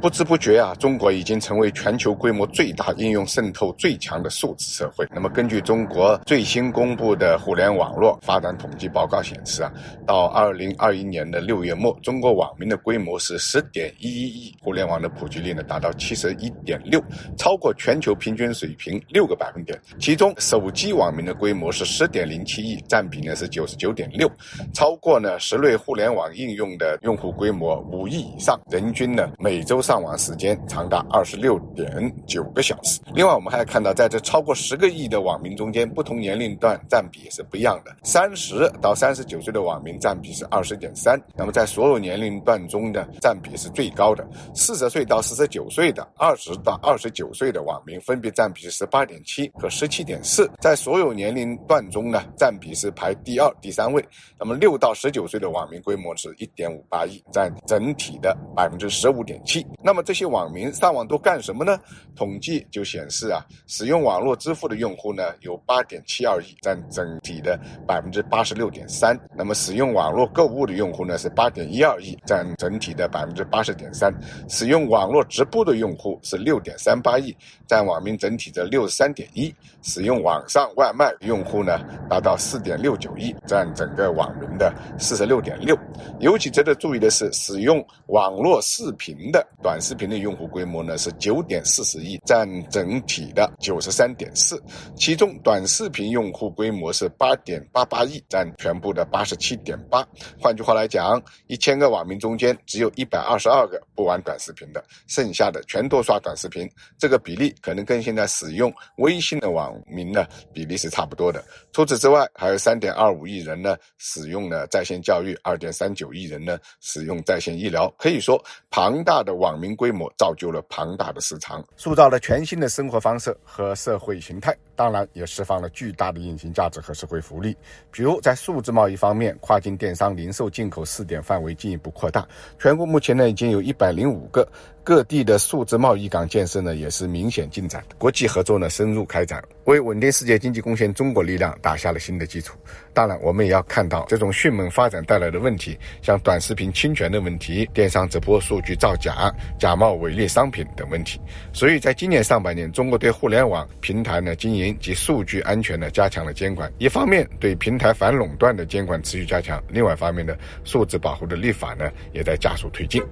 不知不觉啊，中国已经成为全球规模最大、应用渗透最强的数字社会。那么，根据中国最新公布的互联网络发展统计报告显示啊，到二零二一年的六月末，中国网民的规模是十点一一亿，互联网的普及率呢达到七十一点六，超过全球平均水平六个百分点。其中，手机网民的规模是十点零七亿，占比呢是九十九点六，超过呢十类互联网应用的用户规模五亿以上，人均呢每周上。网时间长达二十六点九个小时。另外，我们还看到，在这超过十个亿的网民中间，不同年龄段占比也是不一样的。三十到三十九岁的网民占比是二十点三，那么在所有年龄段中的占比是最高的。四十岁到四十九岁的、二十到二十九岁的网民分别占比是十八点七和十七点四，在所有年龄段中呢，占比是排第二、第三位。那么六到十九岁的网民规模是一点五八亿，占整体的百分之十五点七。那么这些网民上网都干什么呢？统计就显示啊，使用网络支付的用户呢有八点七二亿，占整体的百分之八十六点三。那么使用网络购物的用户呢是八点一二亿，占整体的百分之八十点三。使用网络直播的用户是六点三八亿，占网民整体的六十三点一。使用网上外卖用户呢达到四点六九亿，占整个网民的四十六点六。尤其值得注意的是，使用网络视频的短。视频的用户规模呢是九点四十亿，占整体的九十三点四，其中短视频用户规模是八点八八亿，占全部的八十七点八。换句话来讲，一千个网民中间只有一百二十二个不玩短视频的，剩下的全都刷短视频。这个比例可能跟现在使用微信的网民呢比例是差不多的。除此之外，还有三点二五亿人呢使用了在线教育，二点三九亿人呢使用在线医疗。可以说，庞大的网。民规模造就了庞大的市场，塑造了全新的生活方式和社会形态，当然也释放了巨大的隐形价值和社会福利。比如在数字贸易方面，跨境电商、零售、进口试点范围进一步扩大，全国目前呢已经有一百零五个。各地的数字贸易港建设呢，也是明显进展，国际合作呢深入开展，为稳定世界经济贡献中国力量打下了新的基础。当然，我们也要看到这种迅猛发展带来的问题，像短视频侵权的问题、电商直播数据造假、假冒伪劣商品等问题。所以在今年上半年，中国对互联网平台呢经营及数据安全呢加强了监管，一方面对平台反垄断的监管持续加强，另外一方面呢，数字保护的立法呢也在加速推进。